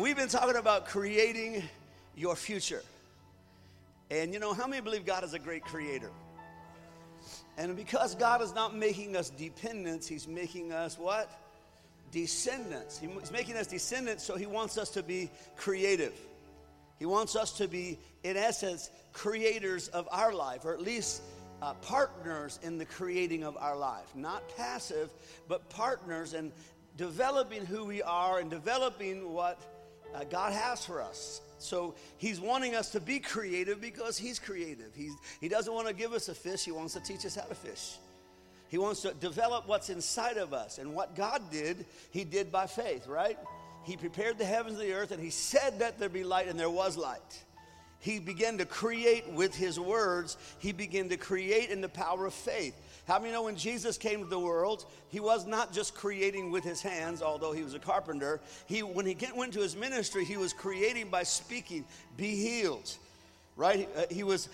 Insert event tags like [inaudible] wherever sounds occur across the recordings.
We've been talking about creating your future. And you know, how many believe God is a great creator? And because God is not making us dependents, He's making us what? Descendants. He's making us descendants, so He wants us to be creative. He wants us to be, in essence, creators of our life, or at least uh, partners in the creating of our life. Not passive, but partners in developing who we are and developing what uh, God has for us. So he's wanting us to be creative because he's creative. He's, he doesn't want to give us a fish, he wants to teach us how to fish. He wants to develop what's inside of us. And what God did, he did by faith, right? He prepared the heavens and the earth, and he said that there be light, and there was light. He began to create with his words, he began to create in the power of faith. How many know when Jesus came to the world, he was not just creating with his hands, although he was a carpenter. He, when he went to his ministry, he was creating by speaking, be healed, right? He, uh, he was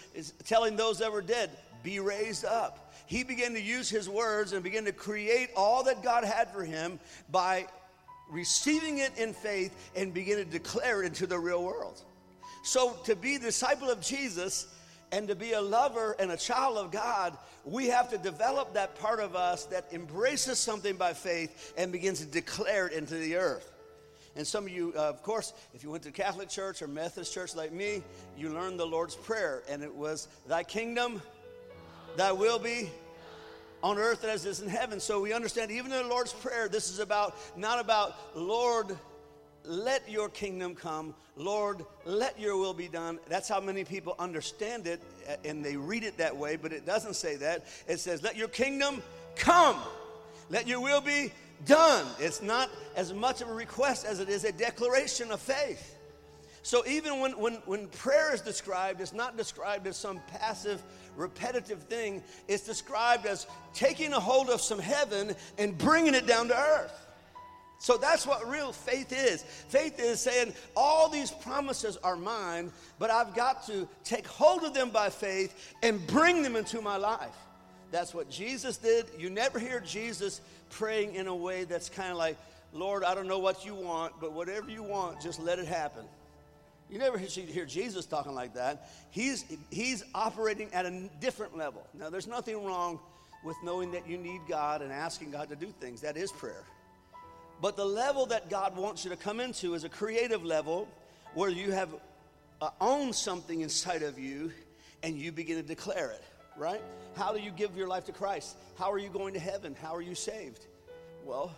telling those that were dead, be raised up. He began to use his words and began to create all that God had for him by receiving it in faith and begin to declare it into the real world. So, to be disciple of Jesus, and to be a lover and a child of God, we have to develop that part of us that embraces something by faith and begins to declare it into the earth. And some of you, uh, of course, if you went to Catholic church or Methodist church like me, you learned the Lord's Prayer, and it was, Thy kingdom, Thy will be on earth as it is in heaven. So we understand, even in the Lord's Prayer, this is about not about, Lord, let your kingdom come. Lord, let your will be done. That's how many people understand it uh, and they read it that way, but it doesn't say that. It says, let your kingdom come. Let your will be done. It's not as much of a request as it is a declaration of faith. So even when, when, when prayer is described, it's not described as some passive, repetitive thing. It's described as taking a hold of some heaven and bringing it down to earth. So that's what real faith is. Faith is saying, all these promises are mine, but I've got to take hold of them by faith and bring them into my life. That's what Jesus did. You never hear Jesus praying in a way that's kind of like, Lord, I don't know what you want, but whatever you want, just let it happen. You never hear Jesus talking like that. He's, he's operating at a different level. Now, there's nothing wrong with knowing that you need God and asking God to do things. That is prayer. But the level that God wants you to come into is a creative level where you have uh, owned something inside of you and you begin to declare it, right? How do you give your life to Christ? How are you going to heaven? How are you saved? Well,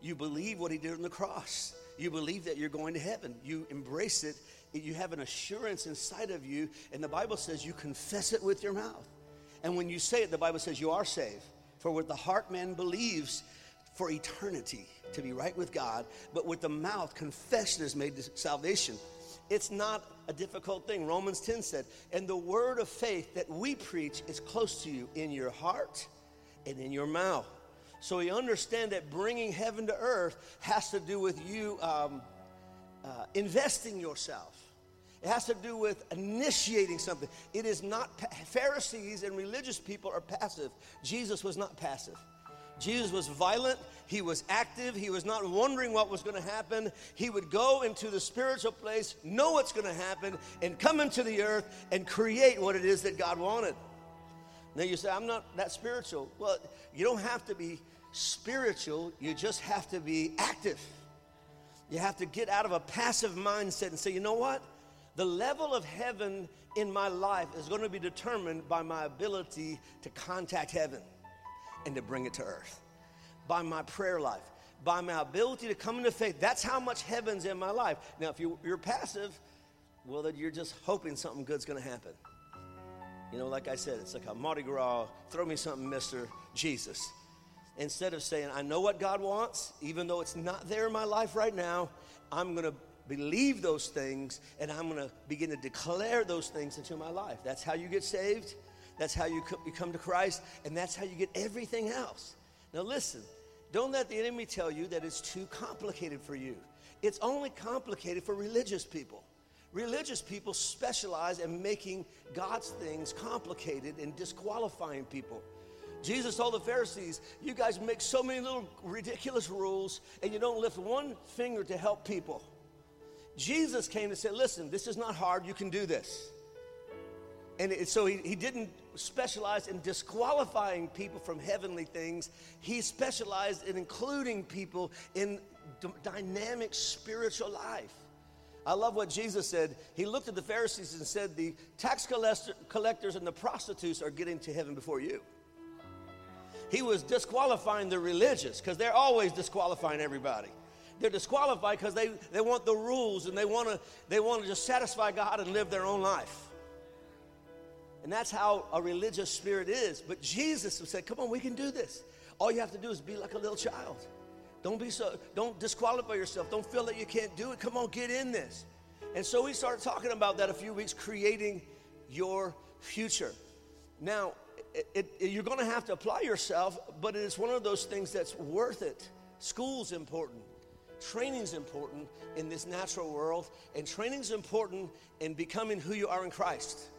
you believe what he did on the cross. You believe that you're going to heaven. You embrace it. You have an assurance inside of you. And the Bible says you confess it with your mouth. And when you say it, the Bible says you are saved. For with the heart man believes for eternity to be right with God, but with the mouth, confession is made to salvation. It's not a difficult thing. Romans 10 said, and the word of faith that we preach is close to you in your heart and in your mouth. So we understand that bringing heaven to earth has to do with you um, uh, investing yourself. It has to do with initiating something. It is not, Pharisees and religious people are passive. Jesus was not passive. Jesus was violent, he was active, he was not wondering what was going to happen. He would go into the spiritual place, know what's going to happen, and come into the earth and create what it is that God wanted. Now you say, I'm not that spiritual. Well, you don't have to be spiritual, you just have to be active. You have to get out of a passive mindset and say, you know what? The level of heaven in my life is going to be determined by my ability to contact heaven and to bring it to earth. By my prayer life, by my ability to come into faith. That's how much heaven's in my life. Now, if you, are passive, well, then you're just hoping something good's going to happen. You know, like I said, it's like a Mardi Gras, throw me something, Mr. Jesus. Instead of saying, I know what God wants, even though it's not there in my life right now, I'm going to believe those things and I'm going to begin to declare those things into my life. That's how you get saved. That's how you, you come to Christ, and that's how you get everything else. Now, listen, don't let the enemy tell you that it's too complicated for you. It's only complicated for religious people. Religious people specialize in making God's things complicated and disqualifying people. Jesus told the Pharisees, You guys make so many little ridiculous rules and you don't lift one finger to help people. Jesus came and said, Listen, this is not hard, you can do this. And so he, he didn't specialize in disqualifying people from heavenly things, he specialized in including people in d- dynamic spiritual life. I love what Jesus said. He looked at the Pharisees and said, The tax collectors and the prostitutes are getting to heaven before you. He was disqualifying the religious because they're always disqualifying everybody. They're disqualified because they, they want the rules and they want to they want to just satisfy God and live their own life. And that's how a religious spirit is. But Jesus said, Come on, we can do this. All you have to do is be like a little child. Don't be so, don't disqualify yourself. Don't feel that you can't do it. Come on, get in this. And so we started talking about that a few weeks, creating your future. Now, it, it, you're going to have to apply yourself, but it is one of those things that's worth it. School's important. Training's important in this natural world, and training's important in becoming who you are in Christ.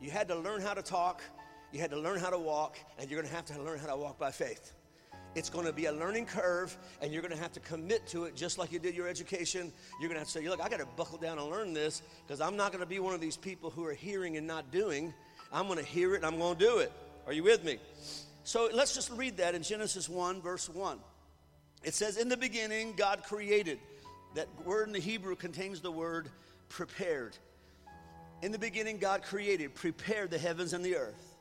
You had to learn how to talk, you had to learn how to walk, and you're going to have to learn how to walk by faith. It's going to be a learning curve, and you're going to have to commit to it just like you did your education. You're going to have to say, Look, I got to buckle down and learn this because I'm not going to be one of these people who are hearing and not doing. I'm going to hear it and I'm going to do it. Are you with me? So let's just read that in Genesis 1, verse 1. It says, In the beginning, God created. That word in the Hebrew contains the word prepared. In the beginning, God created, prepared the heavens and the earth.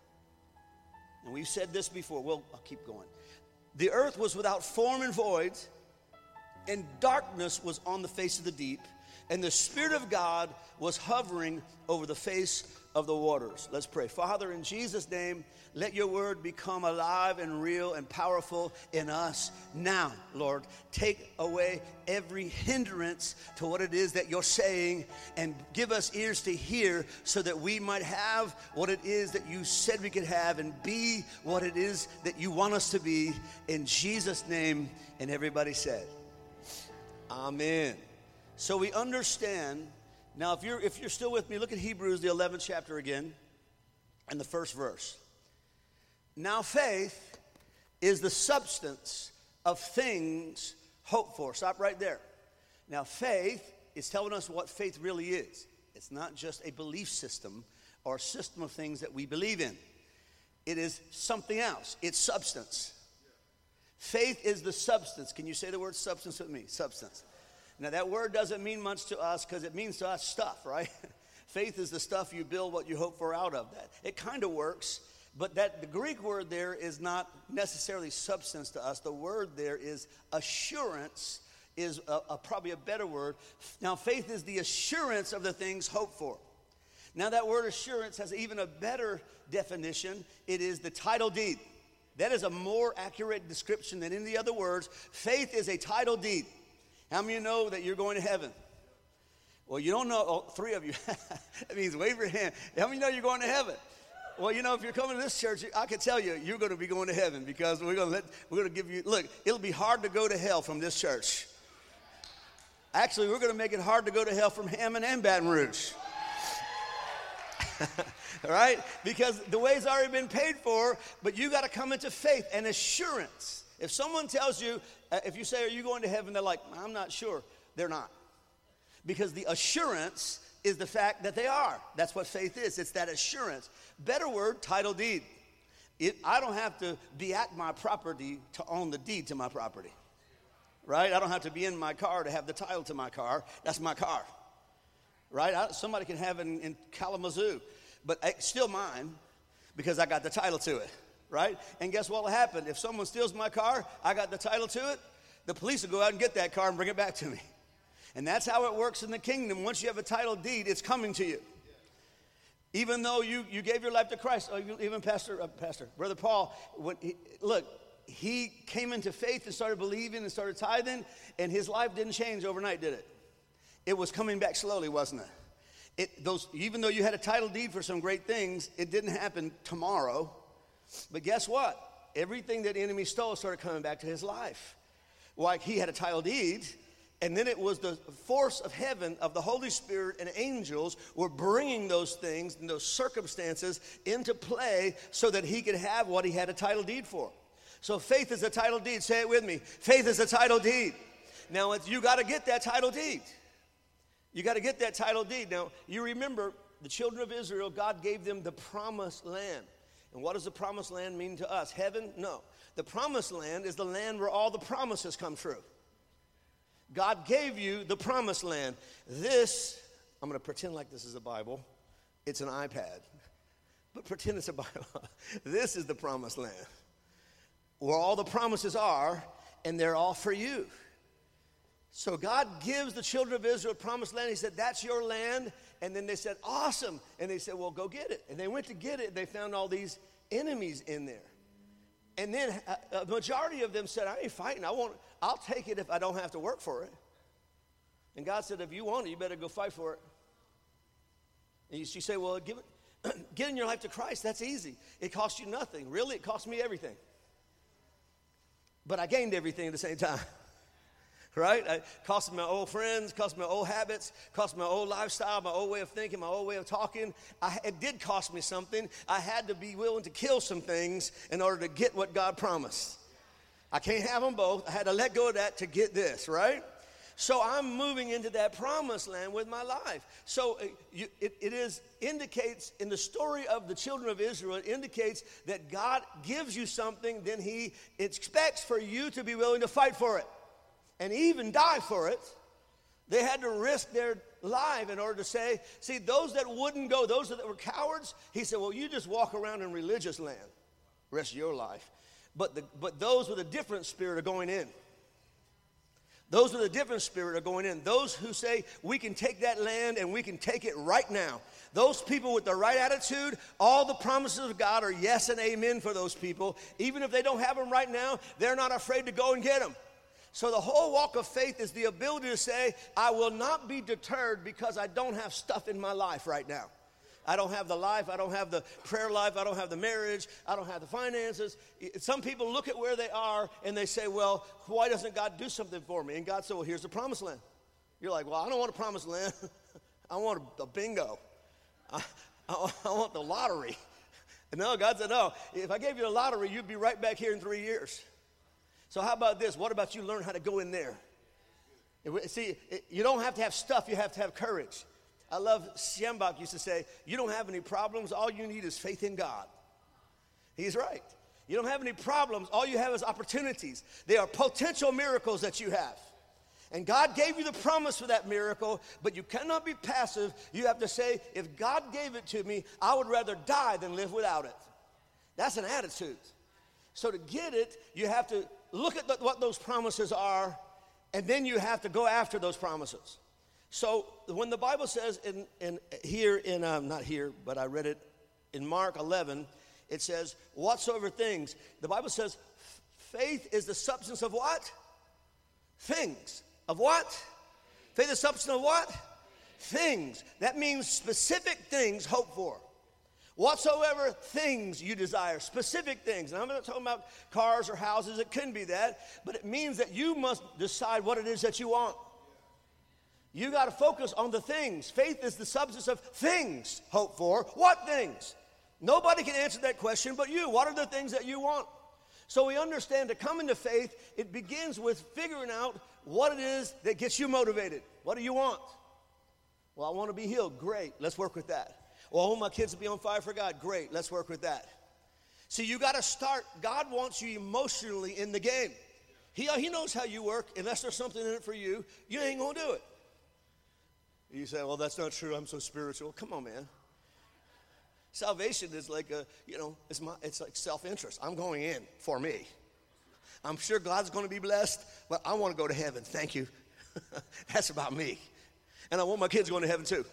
And we've said this before. Well, I'll keep going. The earth was without form and void, and darkness was on the face of the deep, and the Spirit of God was hovering over the face of the waters. Let's pray. Father, in Jesus' name, let your word become alive and real and powerful in us now, Lord. Take away every hindrance to what it is that you're saying and give us ears to hear so that we might have what it is that you said we could have and be what it is that you want us to be. In Jesus' name, and everybody said, Amen. So we understand now, if you're, if you're still with me, look at Hebrews, the 11th chapter again, and the first verse. Now, faith is the substance of things hoped for. Stop right there. Now, faith is telling us what faith really is. It's not just a belief system or a system of things that we believe in, it is something else. It's substance. Faith is the substance. Can you say the word substance with me? Substance. Now, that word doesn't mean much to us because it means to us stuff, right? [laughs] Faith is the stuff you build what you hope for out of that. It kind of works, but that the Greek word there is not necessarily substance to us. The word there is assurance is a, a, probably a better word. Now, faith is the assurance of the things hoped for. Now, that word assurance has even a better definition. It is the title deed. That is a more accurate description than any of the other words. Faith is a title deed. How many of you know that you're going to heaven? Well, you don't know, oh, three of you. [laughs] that means wave your hand. How many you know you're going to heaven? Well, you know, if you're coming to this church, I can tell you, you're going to be going to heaven because we're going to let, we're going to give you, look, it'll be hard to go to hell from this church. Actually, we're going to make it hard to go to hell from Hammond and Baton Rouge. [laughs] All right? Because the way's already been paid for, but you got to come into faith and assurance. If someone tells you, uh, if you say, Are you going to heaven? They're like, I'm not sure. They're not. Because the assurance is the fact that they are. That's what faith is. It's that assurance. Better word, title deed. It, I don't have to be at my property to own the deed to my property. Right? I don't have to be in my car to have the title to my car. That's my car. Right? I, somebody can have it in, in Kalamazoo, but it's still mine because I got the title to it right? And guess what will happen? If someone steals my car, I got the title to it, the police will go out and get that car and bring it back to me. And that's how it works in the kingdom. Once you have a title deed, it's coming to you. Even though you, you gave your life to Christ, even Pastor, uh, Pastor, Brother Paul, when he, look, he came into faith and started believing and started tithing, and his life didn't change overnight, did it? It was coming back slowly, wasn't it? It, those, even though you had a title deed for some great things, it didn't happen tomorrow. But guess what? Everything that enemy stole started coming back to his life. Like he had a title deed, and then it was the force of heaven, of the Holy Spirit and angels were bringing those things and those circumstances into play so that he could have what he had a title deed for. So faith is a title deed. Say it with me. Faith is a title deed. Now you got to get that title deed. You got to get that title deed. Now, you remember the children of Israel, God gave them the promised land. And what does the promised land mean to us? Heaven? No. The promised land is the land where all the promises come true. God gave you the promised land. This, I'm going to pretend like this is a Bible. It's an iPad. [laughs] But pretend it's a Bible. [laughs] this is the promised land where all the promises are, and they're all for you. So God gives the children of Israel promised land. He said, That's your land. And then they said, Awesome. And they said, Well, go get it. And they went to get it, they found all these enemies in there. And then uh, a, majority of them said, I ain't fighting. I won't, I'll take it if I don't have to work for it. And God said, If you want it, you better go fight for it. And you, you say, Well, give it, [clears throat] giving your life to Christ, that's easy. It costs you nothing. Really, it cost me everything. But I gained everything at the same time [laughs] right? It cost me my old friends, cost me my old habits, cost me my old lifestyle, my old way of thinking, my old way of talking. I, it did cost me something. I had to be willing to kill some things in order to get what God promised. I can't have them both. I had to let go of that to get this, right? So I'm moving into that promised land with my life. So uh, it, it is indicates in the story of the children of Israel, it indicates that God gives you something, then He expects for you to be willing to fight for it and even die for it. They had to risk their life in order to say, see, those that wouldn't go, those that were cowards, he said, well, you just walk around in religious land rest of your life. But, the, but those with a different spirit are going in. Those with a different spirit are going in. Those who say, we can take that land and we can take it right now. Those people with the right attitude, all the promises of God are yes and amen for those people. Even if they don't have them right now, they're not afraid to go and get them. So, the whole walk of faith is the ability to say, I will not be deterred because I don't have stuff in my life right now. I don't have the life, I don't have the prayer life, I don't have the marriage, I don't have the finances. Some people look at where they are and they say, Well, why doesn't God do something for me? And God said, Well, here's the promised land. You're like, Well, I don't want a promised land, [laughs] I want a, bingo, I, I, I want the lottery. And [laughs] no, God said, No, if I gave you the lottery, you'd be right back here in three years. So, how about this? What about you learn how to go in there? See, you don't have to have stuff, you have to have courage. I love Schambach used to say, You don't have any problems, all you need is faith in God. He's right. You don't have any problems, all you have is opportunities. They are potential miracles that you have. And God gave you the promise for that miracle, but you cannot be passive. You have to say, If God gave it to me, I would rather die than live without it. That's an attitude. So to get it, you have to look at the, what those promises are, and then you have to go after those promises. So when the Bible says in, in here in um, not here, but I read it in Mark 11, it says whatsoever things. The Bible says faith is the substance of what? Things of what? Faith is the substance of what? Things. That means specific things hoped for whatsoever things you desire, specific things. And I'm not talking about cars or houses, it can be that, but it means that you must decide what it is that you want. You got to focus on the things. Faith is the substance of things hoped for. What things? Nobody can answer that question but you. What are the things that you want? So we understand to come into faith, it begins with figuring out what it is that gets you motivated. What do you want? Well, I want to be healed. Great. Let's work with that. Well, I want my kids to be on fire for God. Great, let's work with that. See, you got to start. God wants you emotionally in the game. He, uh, he knows how you work. Unless there's something in it for you, you ain't going to do it. You say, well, that's not true. I'm so spiritual. Come on, man. Salvation is like a, you know, it's, my, it's like self interest. I'm going in for me. I'm sure God's going to be blessed, but I want to go to heaven. Thank you. [laughs] that's about me. And I want my kids going to heaven too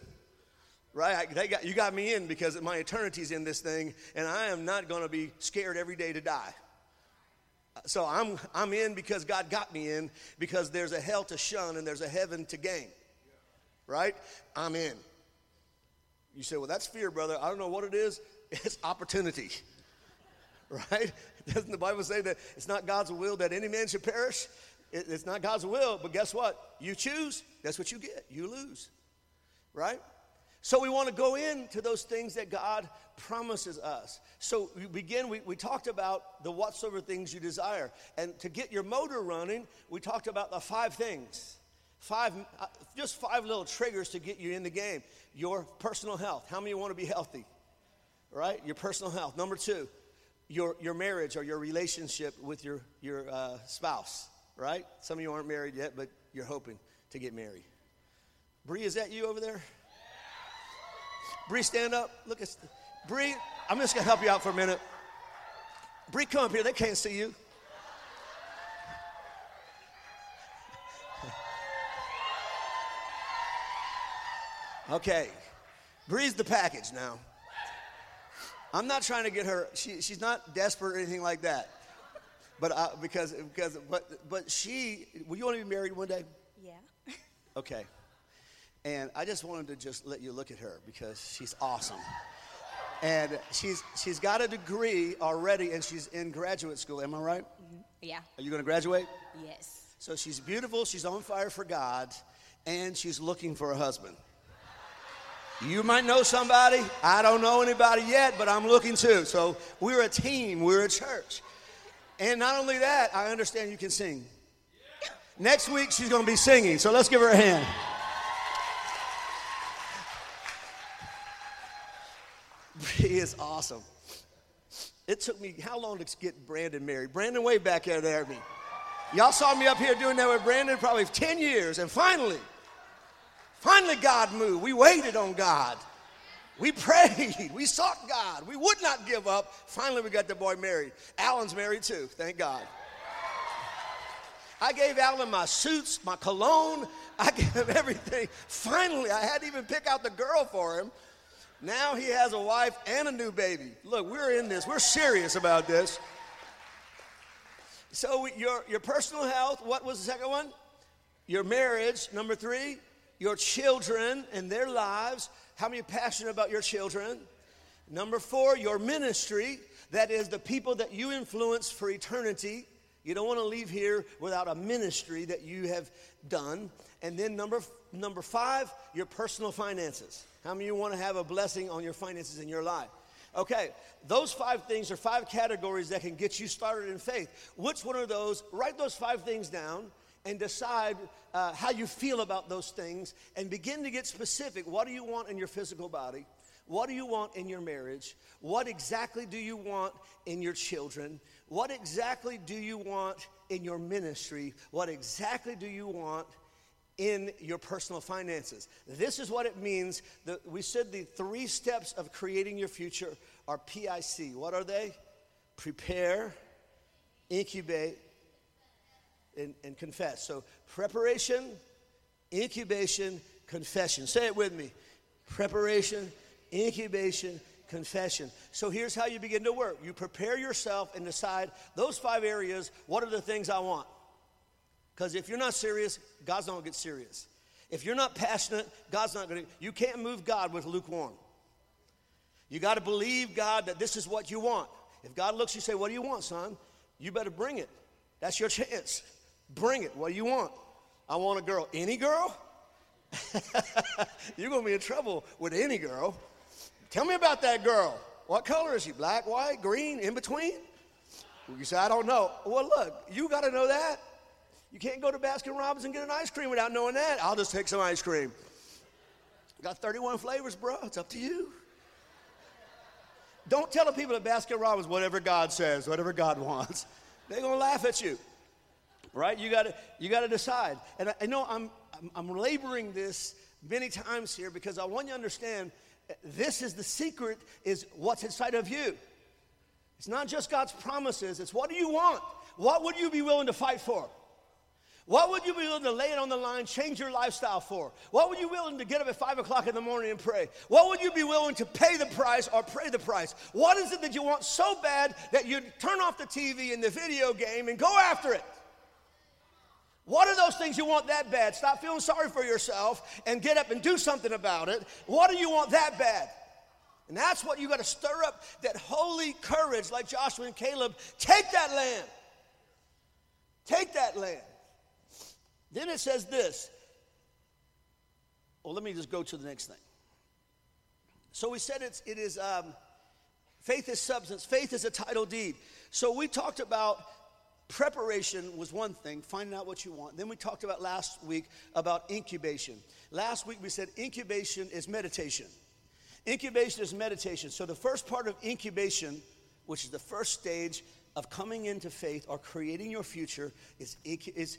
right? They got, you got me in because my eternity's in this thing, and I am not going to be scared every day to die. So I'm, I'm in because God got me in because there's a hell to shun and there's a heaven to gain, right? I'm in. You say, well, that's fear, brother. I don't know what it is. [laughs] It's opportunity, [laughs] right? Doesn't the Bible say that it's not God's will that any man should perish? It's not God's will, but guess what? You choose, that's what you get. You lose, right? So we want to go into those things that God promises us. So we begin, we, we talked about the whatsoever things you desire. And to get your motor running, we talked about the five things. Five, uh, just five little triggers to get you in the game. Your personal health. How many want to be healthy? Right? Your personal health. Number two, your, your marriage or your relationship with your, your uh, spouse. Right? Some of you aren't married yet, but you're hoping to get married. Bree, is that you over there? Bree, stand up. Look at Bree. I'm just gonna help you out for a minute. Bree, come up here. They can't see you. [laughs] Okay, Bree's the package now. I'm not trying to get her. She, she's not desperate or anything like that. But uh, because because but but she. Will you want to be married one day? Yeah. [laughs] Okay. And I just wanted to just let you look at her because she's awesome. And she's she's got a degree already and she's in graduate school. Am I right? Mm-hmm. Yeah. Are you going to graduate? Yes. So she's beautiful, she's on fire for God, and she's looking for a husband. You might know somebody. I don't know anybody yet, but I'm looking too. So we're a team, we're a church. And not only that, I understand you can sing. Next week, she's going to be singing. So let's give her a hand. [laughs] He is awesome. It took me how long to get Brandon married? Brandon way back there there me. Y'all saw me up here doing that with Brandon probably 10 years, and finally, finally God moved. We waited on God. We [laughs] prayed. We sought God. We would not give up. Finally, we got the boy married. Alan's married too, thank God. I gave Alan my suits, my cologne. I gave him [laughs] everything. Finally, I had to even pick out the girl for him. Now he has a wife and a new baby. Look, we're in this. We're serious about this. So your your personal health. What was the second one? Your marriage. Number three. Your children and their lives. How many passionate about your children? Number four. Your ministry. That is the people that you influence for eternity. You don't want to leave here without a ministry that you have done. And then number number five. Your personal finances. How many of you want to have a blessing on your finances in your life? Okay, those five things are five categories that can get you started in faith. Which one of those? Write those five things down and decide uh, how you feel about those things and begin to get specific. What do you want in your physical body? What do you want in your marriage? What exactly do you want in your children? What exactly do you want in your ministry? What exactly do you want in your personal finances. This is what it means. That we said the three steps of creating your future are PIC. What are they? Prepare, incubate, and, and confess. So, preparation, incubation, confession. Say it with me preparation, incubation, confession. So here's how you begin to work. You prepare yourself and decide those five areas, what are the things I want? Because if you're not serious, God's not to get serious. If you're not passionate, God's not to. You can't move God with lukewarm. You got to believe God that this is what you want. If God looks, you say, What do you want, son? You better bring it. That's your chance. Bring it. What do you want? I want a girl. Any girl? [laughs] You're going to be in trouble with any girl. Tell me about that girl. What color is she? Black, white, green, in between? You say, I don't know. Well, look, you got to know that. You can't go to Baskin Robbins and get an ice cream without knowing that. I'll just take some ice cream. Got 31 flavors, bro. It's up to you. Don't tell the people at Baskin Robbins whatever God says, whatever God wants. They're gonna laugh at you, right? You gotta you gotta decide. And I, I know I'm, I'm I'm laboring this many times here because I want you to understand this is the secret is what's inside of you. It's not just God's promises. It's what do you want? What would you be willing to fight for? What would you be willing to lay it on the line, change your lifestyle for? What would you be willing to get up at 5 o'clock in the morning and pray? What would you be willing to pay the price or pray the price? What is it that you want so bad that you turn off the TV and the video game and go after it? What are those things you want that bad? Stop feeling sorry for yourself and get up and do something about it. What do you want that bad? And that's what you got to stir up that holy courage, like Joshua and Caleb. Take that land. Take that land. Then it says this. Well, let me just go to the next thing. So we said it's, it is um, faith is substance, faith is a title deed. So we talked about preparation was one thing, finding out what you want. Then we talked about last week about incubation. Last week we said incubation is meditation. Incubation is meditation. So the first part of incubation, which is the first stage of coming into faith or creating your future, is, is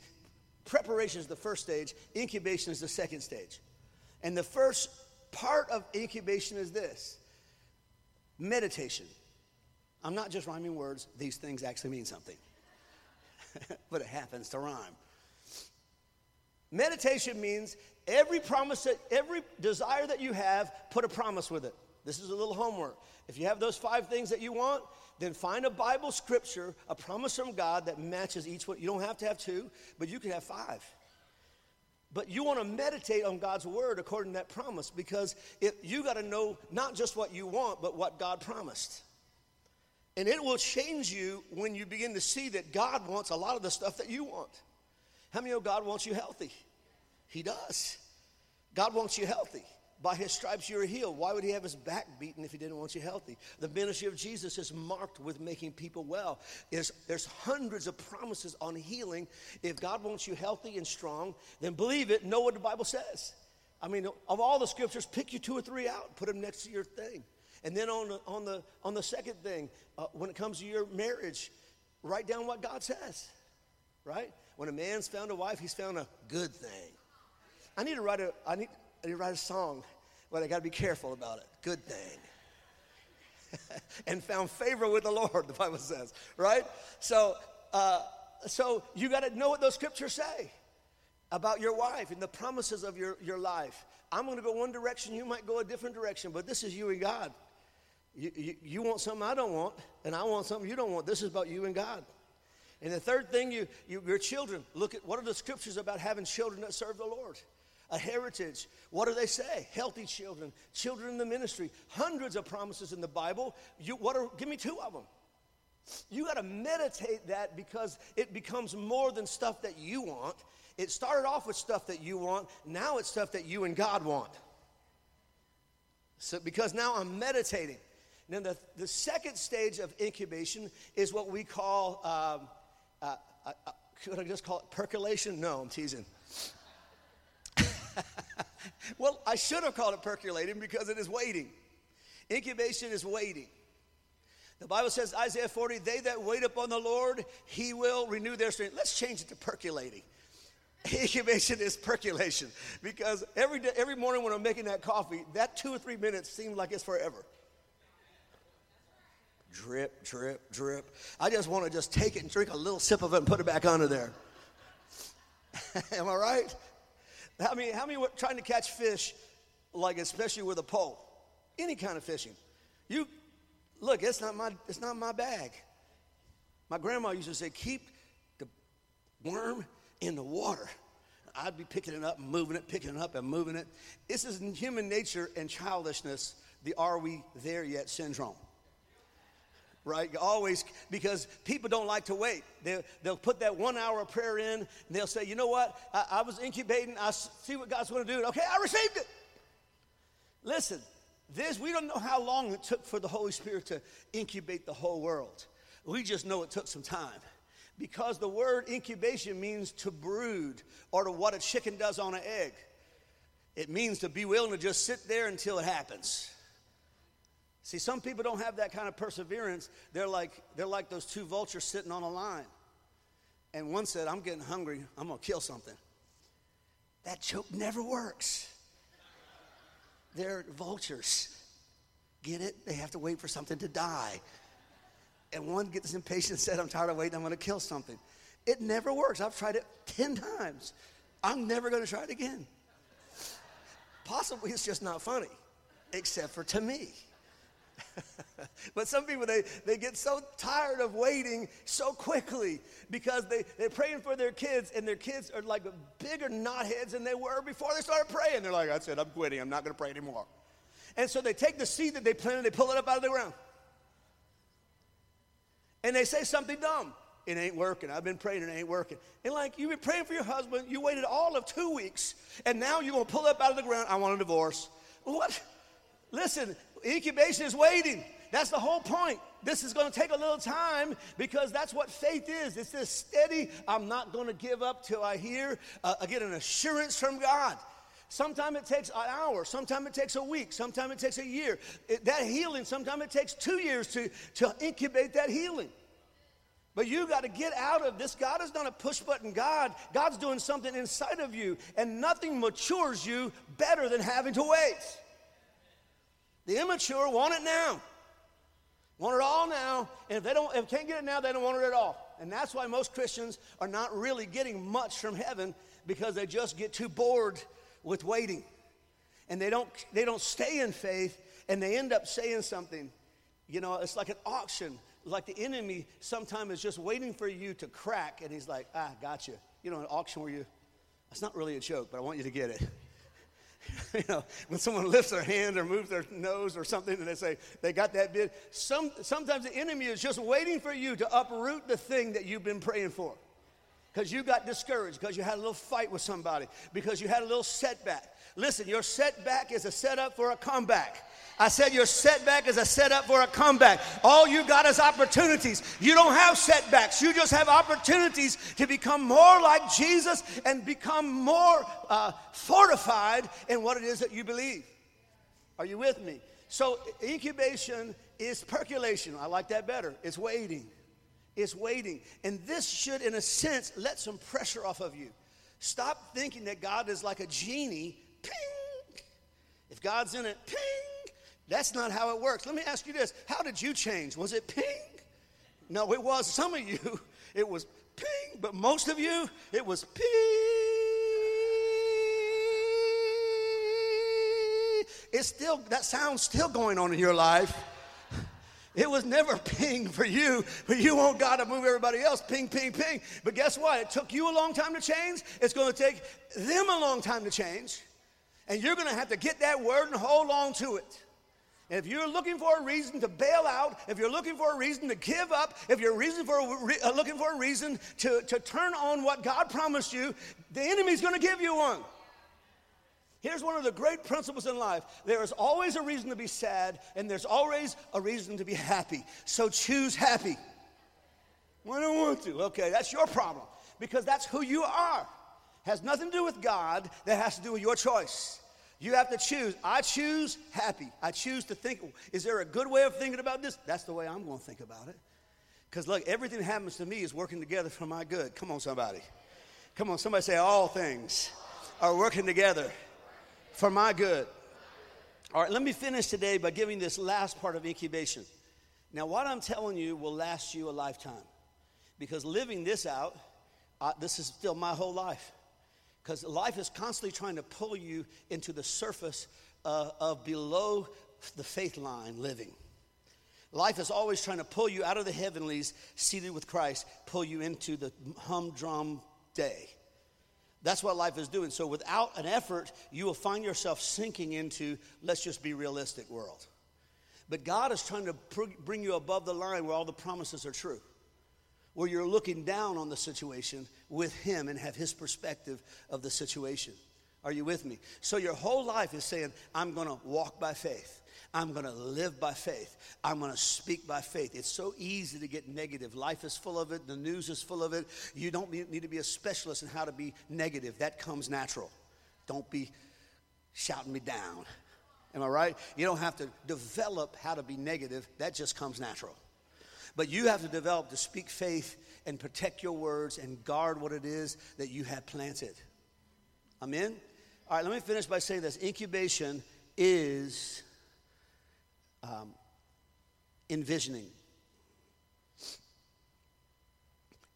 preparation is the first stage, incubation is the second stage. And the first part of incubation is this meditation. I'm not just rhyming words, these things actually mean something. [laughs] but it happens to rhyme. Meditation means every promise that every desire that you have, put a promise with it. This is a little homework. If you have those five things that you want, then find a Bible scripture, a promise from God that matches each one. You don't have to have two, but you can have five. But you want to meditate on God's word according to that promise because it, you got to know not just what you want, but what God promised. And it will change you when you begin to see that God wants a lot of the stuff that you want. How many know God wants you healthy? He does. God wants you healthy. By his stripes you are healed. Why would he have his back beaten if he didn't want you healthy? The ministry of Jesus is marked with making people well. There's, there's hundreds of promises on healing. If God wants you healthy and strong, then believe it, know what the Bible says. I mean, of all the scriptures, pick you two or three out, put them next to your thing. And then on the, on the, on the second thing, uh, when it comes to your marriage, write down what God says, right? When a man's found a wife, he's found a good thing. I need to write a, I need, I need to write a song, but I got to be careful about it. Good thing. [laughs] and found favor with the Lord, the Bible says, right? So, uh, so you got to know what those scriptures say about your wife and the promises of your, your life. I'm going to go one direction, you might go a different direction, but this is you and God. You, you, you, want something I don't want, and I want something you don't want. This is about you and God. And the third thing, you, you, your children. Look at what are the scriptures about having children that serve the Lord? A heritage. What do they say? Healthy children, children in the ministry. Hundreds of promises in the Bible. You, what are, give me two of them. You got to meditate that because it becomes more than stuff that you want. It started off with stuff that you want. Now it's stuff that you and God want. So because now I'm meditating. Then the, the second stage of incubation is what we call, um, uh, uh, uh, could I just call it percolation? No, I'm teasing. [laughs] well, I should have called it percolating because it is waiting. Incubation is waiting. The Bible says, Isaiah 40, they that wait upon the Lord, he will renew their strength. Let's change it to percolating. [laughs] Incubation is percolation because every, day, every morning when I'm making that coffee, that two or three minutes seems like it's forever drip, drip, drip. I just want to just take it and drink a little sip of it and put it back under there. [laughs] Am I right? How many, how many were trying to catch fish, like especially with a pole? Any kind of fishing. You, look, it's not my, it's not my bag. My grandma used to say, keep the worm in the water. I'd be picking it up and moving it, picking it up and moving it. This is human nature and childishness, the are we there yet syndrome right? Always, because people don't like to wait. They, they'll put that one hour of prayer in, and they'll say, you know what? I, I was incubating. I see what God's going to do. Okay, I received it. Listen, this, we don't know how long it took for the Holy Spirit to incubate the whole world. We just know it took some time. Because the word incubation means to brood or to what a chicken does on an egg. It means to be willing to just sit there until it happens. See, some people don't have that kind of perseverance. They're like, they're like those two vultures sitting on a line. And one said, I'm getting hungry, I'm gonna kill something. That joke never works. They're vultures. Get it? They have to wait for something to die. And one gets impatient and said, I'm tired of waiting, I'm gonna kill something. It never works. I've tried it 10 times. I'm never gonna try it again. Possibly it's just not funny, except for to me. [laughs] but some people, they, they get so tired of waiting so quickly because they, they're praying for their kids, and their kids are like bigger knotheads than they were before they started praying. They're like, I said, I'm quitting. I'm not going to pray anymore. And so they take the seed that they planted, they pull it up out of the ground. And they say something dumb. It ain't working. I've been praying, it ain't working. And like, you've been praying for your husband, you waited all of two weeks, and now you're going to pull up out of the ground. I want a divorce. What? Listen, incubation is waiting. That's the whole point. This is going to take a little time because that's what faith is. It's this steady, I'm not going to give up till I hear, uh, I get an assurance from God. Sometimes it takes an hour, sometimes it takes a week, sometimes it takes a year. It, that healing, sometimes it takes two years to, to incubate that healing. But you got to get out of this. God is not a push button God. God's doing something inside of you, and nothing matures you better than having to wait. The immature want it now. Want it all now, and if they don't, if they can't get it now, they don't want it at all. And that's why most Christians are not really getting much from heaven because they just get too bored with waiting. And they don't, they don't stay in faith and they end up saying something. You know, it's like an auction. Like the enemy sometimes is just waiting for you to crack and he's like, ah, got you. You know, an auction where you, that's not really a joke, but I want you to get it. [laughs] you know, when someone lifts their hand or moves their nose or something and they say they got that bid, some, sometimes the enemy is just waiting for you to uproot the thing that you've been praying for because you got discouraged, because you had a little fight with somebody, because you had a little setback. Listen, your setback is a setup for a comeback. I said your setback is a setup for a comeback. All you got is opportunities. You don't have setbacks. You just have opportunities to become more like Jesus and become more uh, fortified in what it is that you believe. Are you with me? So, incubation is percolation. I like that better. It's waiting is waiting. And this should, in a sense, let some pressure off of you. Stop thinking that God is like a genie. Ping! If God's in it, ping! That's not how it works. Let me ask you this How did you change? Was it ping? No, it was. Some of you, [laughs] it was ping, but most of you, it was ping. It's still, that sound's still going on in your life. It was never [laughs] ping for you, but you want God to move everybody else. Ping, ping, ping. But guess what? It took you a long time to change. It's going to take them a long time to change. And you're going to have to get that word and hold on to it. And if you're looking for a reason to bail out, if you're looking for a reason to give up, if you're reason for re- uh, looking for a reason to, to turn on what God promised you, the enemy's going to give you one. Here's one of the great principles in life there is always a reason to be sad, and there's always a reason to be happy. So choose happy. I don't want to. Okay, that's your problem because that's who you are. Has nothing to do with God, that has to do with your choice. You have to choose. I choose happy. I choose to think, is there a good way of thinking about this? That's the way I'm going to think about it. Because look, everything that happens to me is working together for my good. Come on, somebody. Come on, somebody say, all things are working together for my good. All right, let me finish today by giving this last part of incubation. Now, what I'm telling you will last you a lifetime because living this out, uh, this is still my whole life. Because life is constantly trying to pull you into the surface uh, of below the faith line living. Life is always trying to pull you out of the heavenlies, seated with Christ, pull you into the humdrum day. That's what life is doing. So without an effort, you will find yourself sinking into, let's just be realistic world. But God is trying to bring you above the line where all the promises are true, where you're looking down on the situation with Him and have His perspective of the situation. Are you with me? So your whole life is saying, I'm going to walk by faith. I'm going to live by faith. I'm going to speak by faith. It's so easy to get negative. Life is full of it, the news is full of it. You don't need to be a specialist in how to be negative. That comes natural. Don't be shouting me down. Am I right? You don't have to develop how to be negative, that just comes natural. But you have to develop to speak faith and protect your words and guard what it is that you have planted. Amen? All right, let me finish by saying this incubation is um, envisioning.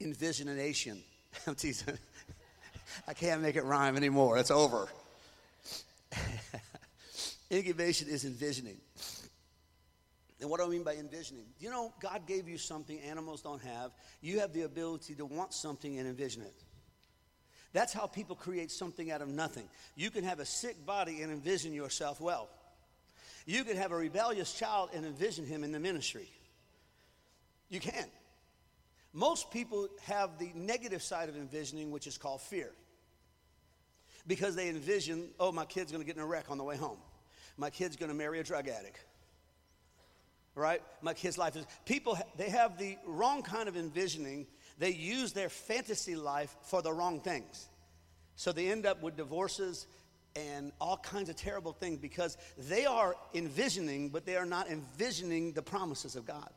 Envisionation. [laughs] I'm teasing. I can't make it rhyme anymore. It's over. [laughs] Incubation is envisioning. And what do I mean by envisioning? You know, God gave you something animals don't have. You have the ability to want something and envision it. That's how people create something out of nothing. You can have a sick body and envision yourself well. You could have a rebellious child and envision him in the ministry. You can. Most people have the negative side of envisioning, which is called fear. Because they envision, oh, my kid's gonna get in a wreck on the way home. My kid's gonna marry a drug addict. right? Like his life is. People, they have the wrong kind of envisioning. They use their fantasy life for the wrong things. So they end up with divorces and all kinds of terrible things because they are envisioning, but they are not envisioning the promises of God.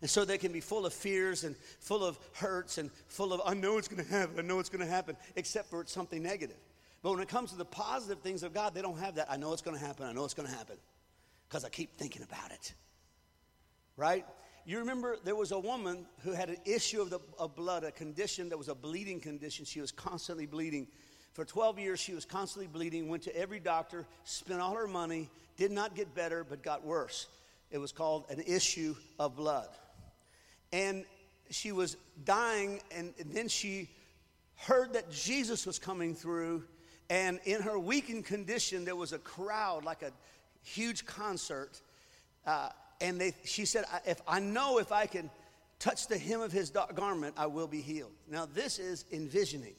And so they can be full of fears and full of hurts and full of, I know it's going to happen, I know it's going to happen, except for it's something negative. But when it comes to the positive things of God, they don't have that. I know it's going to happen, I know it's going to happen because I keep thinking about it. Right? You remember there was a woman who had an issue of, the, of blood, a condition that was a bleeding condition. She was constantly bleeding. For 12 years, she was constantly bleeding, went to every doctor, spent all her money, did not get better, but got worse. It was called an issue of blood. And she was dying, and, and then she heard that Jesus was coming through. And in her weakened condition, there was a crowd, like a huge concert. Uh, and they, she said, if I know if I can touch the hem of his garment, I will be healed. Now, this is envisioning.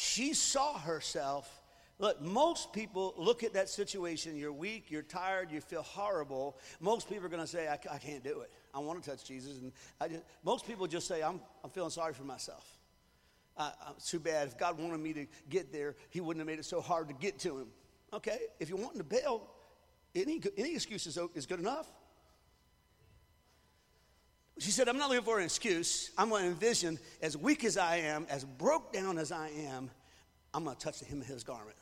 She saw herself. Look, most people look at that situation. You're weak, you're tired, you feel horrible. Most people are going to say, I, I, can't do it. I want to touch Jesus. And just, most people just say, I'm, I'm feeling sorry for myself. Uh, it's too bad. If God wanted me to get there, He wouldn't have made it so hard to get to Him. Okay, if you're wanting to bail, any, any excuse is, is good enough. She said, I'm not looking for an excuse. I'm going to envision, as weak as I am, as broke down as I am, I'm going to touch the hem of his garment.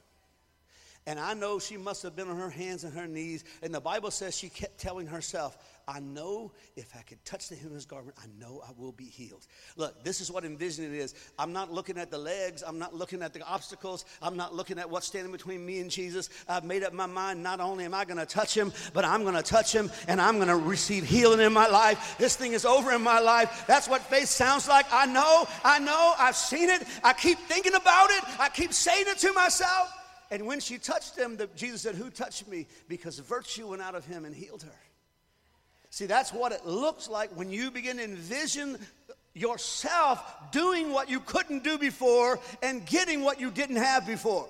And I know she must have been on her hands and her knees. And the Bible says she kept telling herself, I know if I could touch the hem of his garment, I know I will be healed. Look, this is what envisioning is. I'm not looking at the legs. I'm not looking at the obstacles. I'm not looking at what's standing between me and Jesus. I've made up my mind. Not only am I going to touch him, but I'm going to touch him and I'm going to receive healing in my life. This thing is over in my life. That's what faith sounds like. I know, I know, I've seen it. I keep thinking about it. I keep saying it to myself. And when she touched him, the, Jesus said, Who touched me? Because virtue went out of him and healed her. See, that's what it looks like when you begin to envision yourself doing what you couldn't do before and getting what you didn't have before.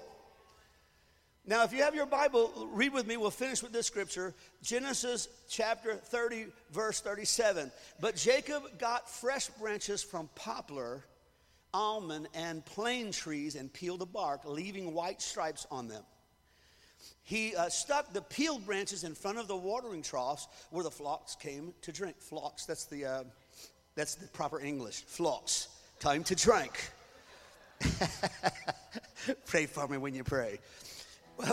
Now, if you have your Bible, read with me. We'll finish with this scripture Genesis chapter 30, verse 37. But Jacob got fresh branches from poplar almond, and plane trees and peeled the bark, leaving white stripes on them. He uh, stuck the peeled branches in front of the watering troughs where the flocks came to drink. Flocks, that's the, uh, that's the proper English. Flocks, time to drink. [laughs] pray for me when you pray. [laughs]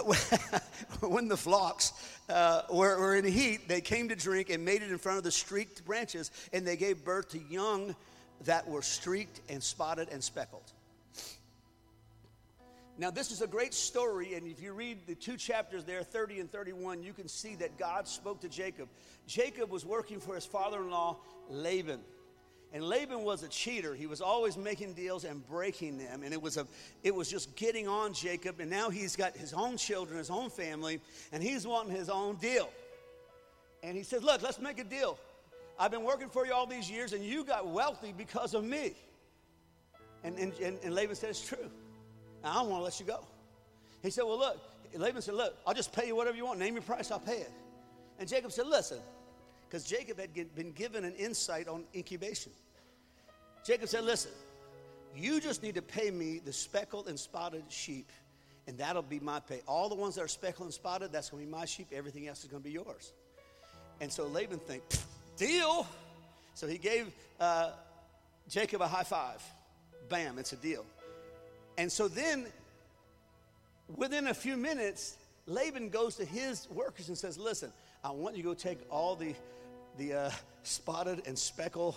when the flocks uh, were, were in heat, they came to drink and made it in front of the streaked branches, and they gave birth to young that were streaked and spotted and speckled. Now, this is a great story, and if you read the two chapters there, 30 and 31, you can see that God spoke to Jacob. Jacob was working for his father in law, Laban. And Laban was a cheater. He was always making deals and breaking them. And it was, a, it was just getting on Jacob. And now he's got his own children, his own family, and he's wanting his own deal. And he says, Look, let's make a deal. I've been working for you all these years, and you got wealthy because of me. And, and, and, Laban said, It's true. I don't want to let you go. He said, Well, look. Laban said, Look, I'll just pay you whatever you want. Name your price, I'll pay it. And Jacob said, Listen, because Jacob had been given an insight on incubation. Jacob said, Listen, you just need to pay me the speckled and spotted sheep, and that'll be my pay. All the ones that are speckled and spotted, that's going to be my sheep. Everything else is going to be yours. And so Laban thinks, Deal. So he gave uh, Jacob a high five. Bam, it's a deal. And so then, within a few minutes, Laban goes to his workers and says, Listen, I want you to go take all the, the uh, spotted and speckled.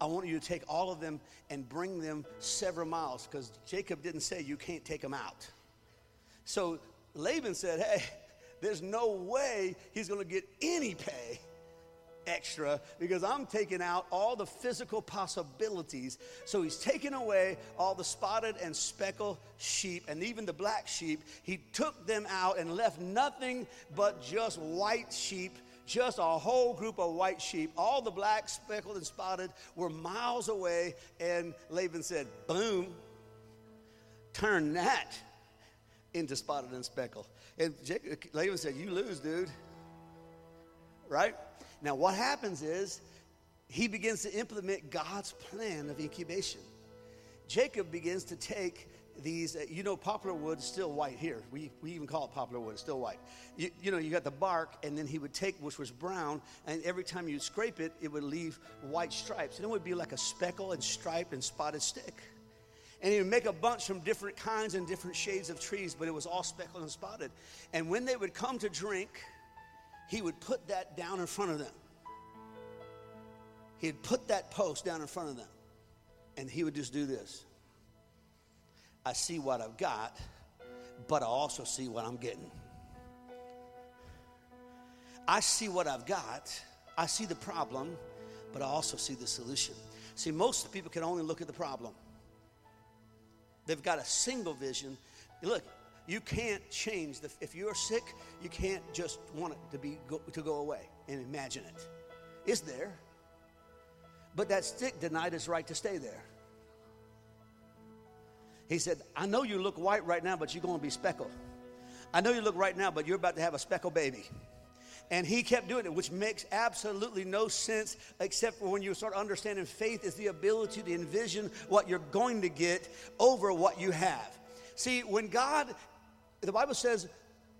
I want you to take all of them and bring them several miles because Jacob didn't say you can't take them out. So Laban said, Hey, there's no way he's going to get any pay extra because I'm taking out all the physical possibilities. So he's taken away all the spotted and speckled sheep and even the black sheep. He took them out and left nothing but just white sheep. Just a whole group of white sheep. All the black, speckled, and spotted were miles away. And Laban said, Boom, turn that into spotted and speckled. And Jacob, Laban said, You lose, dude. right? Now, what happens is he begins to implement God's plan of incubation. Jacob begins to take these, uh, you know, poplar wood is still white here. We, we even call it poplar wood, still white. You, you know, you got the bark, and then he would take, which was brown, and every time you scrape it, it would leave white stripes. And it would be like a speckle and stripe and spotted stick. And he would make a bunch from different kinds and different shades of trees, but it was all speckled and spotted. And when they would come to drink, he would put that down in front of them. He'd put that post down in front of them. And he would just do this. I see what I've got, but I also see what I'm getting. I see what I've got, I see the problem, but I also see the solution. See, most people can only look at the problem. They've got a single vision. Look, you can't change the if you're sick, you can't just want it to be go, to go away and imagine it. It's there. But that stick denied his right to stay there. He said, I know you look white right now, but you're going to be speckled. I know you look right now, but you're about to have a speckled baby. And he kept doing it, which makes absolutely no sense except for when you start understanding faith is the ability to envision what you're going to get over what you have. See, when God, the Bible says,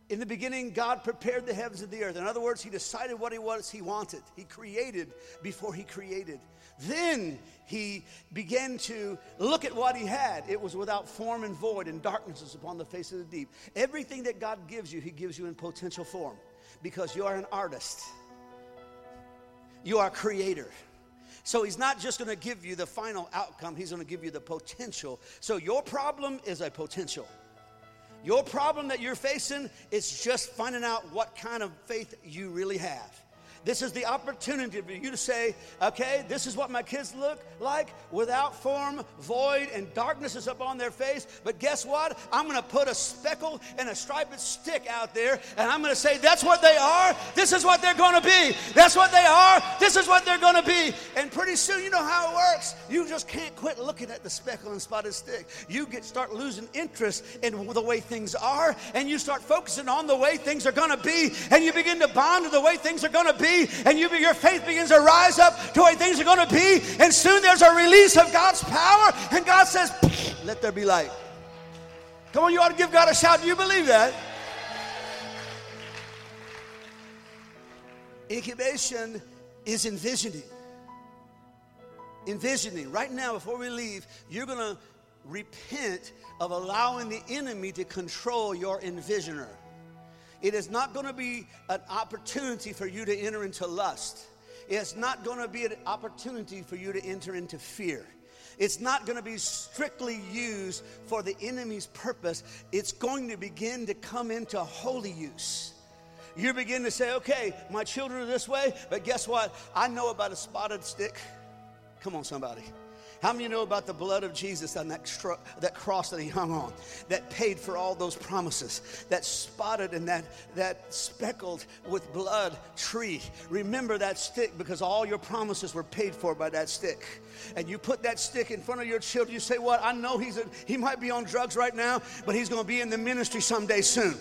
in the beginning, God prepared the heavens and the earth. In other words, He decided what He was He wanted. He created before He created. Then he began to look at what he had. It was without form and void, and darkness was upon the face of the deep. Everything that God gives you, He gives you in potential form because you are an artist, you are a creator. So he's not just going to give you the final outcome, he's going to give you the potential. So your problem is a potential. Your problem that you're facing is just finding out what kind of faith you really have. This is the opportunity for you to say, okay, this is what my kids look like without form, void, and darkness is upon their face. But guess what? I'm going to put a speckle and a striped stick out there, and I'm going to say, that's what they are. This is what they're going to be. That's what they are. This is what they're going to be. And pretty soon, you know how it works. You just can't quit looking at the speckle and spotted stick. You get start losing interest in the way things are, and you start focusing on the way things are going to be, and you begin to bond to the way things are going to be be, and you, your faith begins to rise up to where things are going to be, and soon there's a release of God's power, and God says, Let there be light. Come on, you ought to give God a shout. Do you believe that? Incubation is envisioning. Envisioning. Right now, before we leave, you're going to repent of allowing the enemy to control your envisioner. It is not going to be an opportunity for you to enter into lust. It's not going to be an opportunity for you to enter into fear. It's not going to be strictly used for the enemy's purpose. It's going to begin to come into holy use. You begin to say, okay, my children are this way, but guess what? I know about a spotted stick. Come on, somebody. How many know about the blood of Jesus on that, that cross that he hung on, that paid for all those promises, that spotted and that, that speckled with blood tree? Remember that stick because all your promises were paid for by that stick. And you put that stick in front of your children, you say, What? I know he's a, he might be on drugs right now, but he's going to be in the ministry someday soon.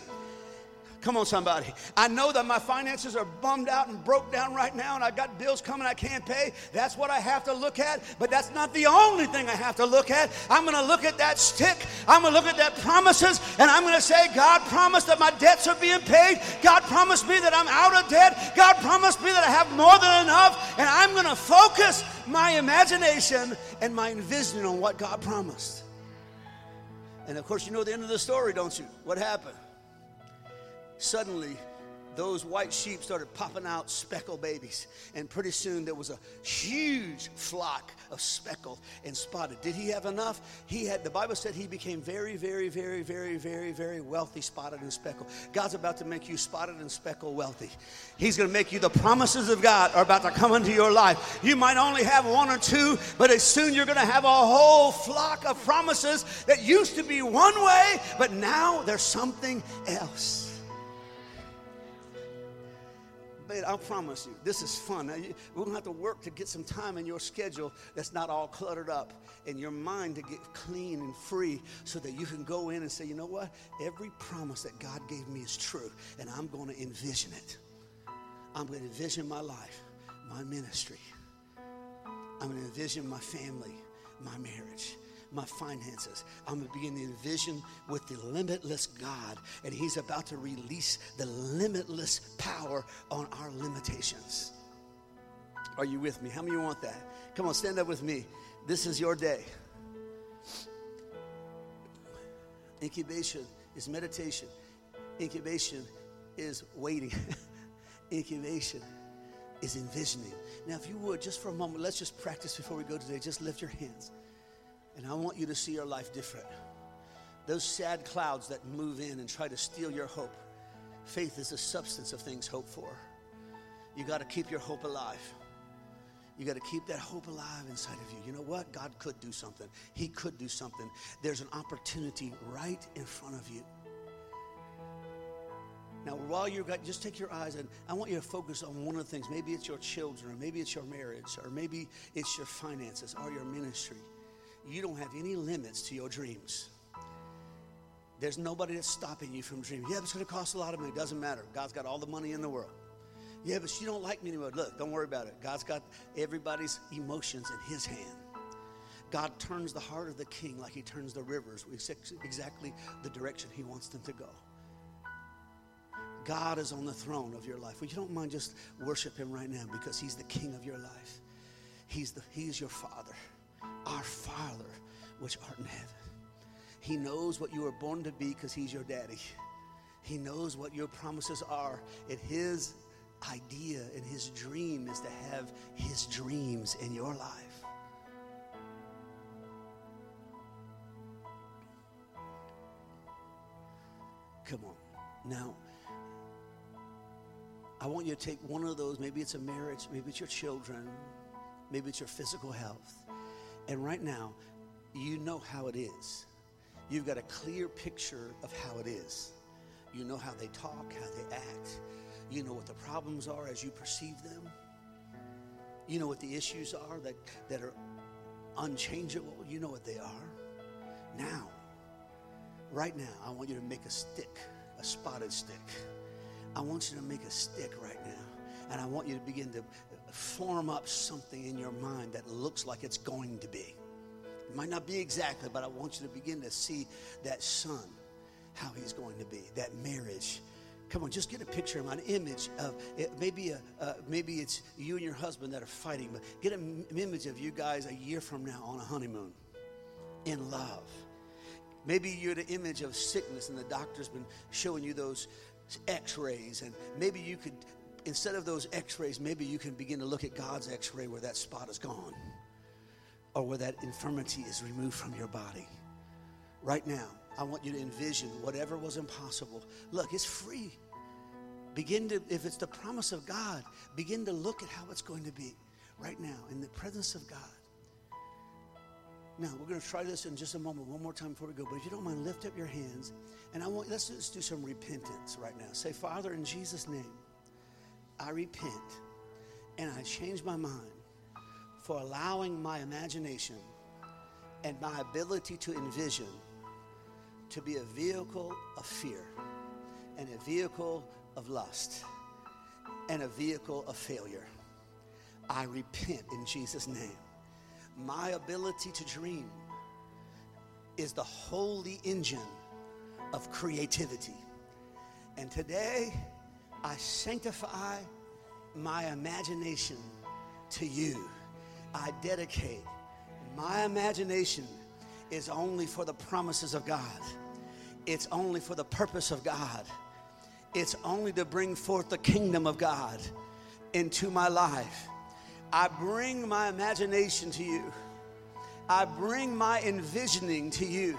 Come on, somebody. I know that my finances are bummed out and broke down right now, and I've got bills coming I can't pay. That's what I have to look at, but that's not the only thing I have to look at. I'm going to look at that stick. I'm going to look at that promises, and I'm going to say, God promised that my debts are being paid. God promised me that I'm out of debt. God promised me that I have more than enough, and I'm going to focus my imagination and my envisioning on what God promised. And of course, you know the end of the story, don't you? What happened? Suddenly those white sheep started popping out speckled babies. And pretty soon there was a huge flock of speckled and spotted. Did he have enough? He had, the Bible said he became very, very, very, very, very, very wealthy, spotted and speckled. God's about to make you spotted and speckled wealthy. He's going to make you, the promises of God are about to come into your life. You might only have one or two, but as soon you're going to have a whole flock of promises that used to be one way, but now there's something else man, I promise you, this is fun. We're going to have to work to get some time in your schedule that's not all cluttered up and your mind to get clean and free so that you can go in and say, you know what? Every promise that God gave me is true, and I'm going to envision it. I'm going to envision my life, my ministry. I'm going to envision my family, my marriage, my finances. I'm going to begin to envision with the limitless God, and He's about to release the limitless power on our limitations. Are you with me? How many want that? Come on, stand up with me. This is your day. Incubation is meditation. Incubation is waiting. [laughs] Incubation is envisioning. Now, if you would, just for a moment, let's just practice before we go today. Just lift your hands. And I want you to see your life different. Those sad clouds that move in and try to steal your hope. Faith is the substance of things hoped for. You got to keep your hope alive. You got to keep that hope alive inside of you. You know what? God could do something. He could do something. There's an opportunity right in front of you. Now, while you're got, just take your eyes and I want you to focus on one of the things. Maybe it's your children, or maybe it's your marriage, or maybe it's your finances, or your ministry. You don't have any limits to your dreams. There's nobody that's stopping you from dreaming. Yeah, but it's going to cost a lot of money. It doesn't matter. God's got all the money in the world. Yeah, but you don't like me anymore. Look, don't worry about it. God's got everybody's emotions in His hand. God turns the heart of the king like He turns the rivers, exactly the direction He wants them to go. God is on the throne of your life. Well, you don't mind just worship Him right now because He's the King of your life. He's the He's your Father, our Father, which art in heaven. He knows what you were born to be because He's your daddy. He knows what your promises are, and His idea and his dream is to have his dreams in your life. Come on. Now, I want you to take one of those. Maybe it's a marriage, maybe it's your children, maybe it's your physical health. And right now, you know how it is. You've got a clear picture of how it is. You know how they talk, how they act. You know what the problems are as you perceive them. You know what the issues are that, that are unchangeable. You know what they are. Now, right now, I want you to make a stick, a spotted stick. I want you to make a stick right now. And I want you to begin to form up something in your mind that looks like it's going to be. It might not be exactly, but I want you to begin to see that son, how he's going to be, that marriage, Come on, just get a picture of an image of it, maybe a, uh, maybe it's you and your husband that are fighting, but get an image of you guys a year from now on a honeymoon in love. Maybe you're the image of sickness, and the doctor's been showing you those X-rays, and maybe you could instead of those X-rays, maybe you can begin to look at God's X-ray where that spot is gone, or where that infirmity is removed from your body. Right now, I want you to envision whatever was impossible. Look, it's free. Begin to, if it's the promise of God, begin to look at how it's going to be right now in the presence of God. Now, we're going to try this in just a moment, one more time before we go. But if you don't mind, lift up your hands. And I want, let's just do some repentance right now. Say, Father, in Jesus' name, I repent and I change my mind for allowing my imagination and my ability to envision to be a vehicle of fear and a vehicle of lust and a vehicle of failure. I repent in Jesus' name. My ability to dream is the holy engine of creativity. And today, I sanctify my imagination to you. I dedicate my imagination is only for the promises of God. It's only for the purpose of God. It's only to bring forth the kingdom of God into my life. I bring my imagination to you. I bring my envisioning to you.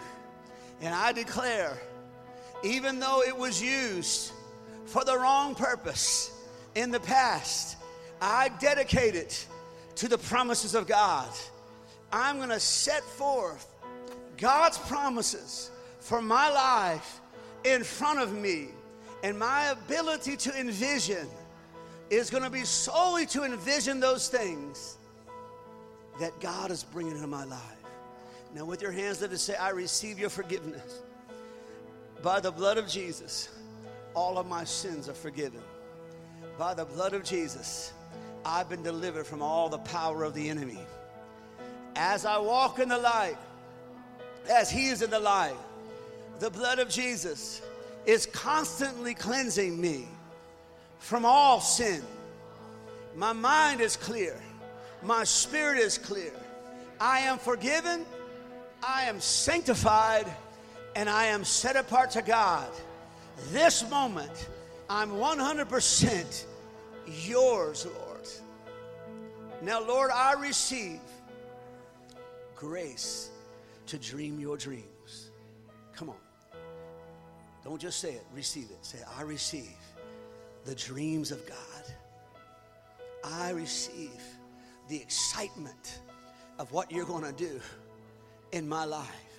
And I declare, even though it was used for the wrong purpose in the past, I dedicate it to the promises of God. I'm going to set forth God's promises for my life in front of me. And my ability to envision is going to be solely to envision those things that God is bringing into my life. Now, with your hands, let us say, I receive your forgiveness. By the blood of Jesus, all of my sins are forgiven. by the blood of Jesus, I've been delivered from all the power of the enemy. As I walk in the light, as He is in the light, the blood of Jesus is constantly cleansing me from all sin. My mind is clear, my spirit is clear. I am forgiven, I am sanctified, and I am set apart to God. This moment, I'm 100% yours, Lord. Now, Lord, I receive grace to dream your dreams. Come on. Don't just say it, receive it. Say, I receive the dreams of God. I receive the excitement of what you're going to do in my life.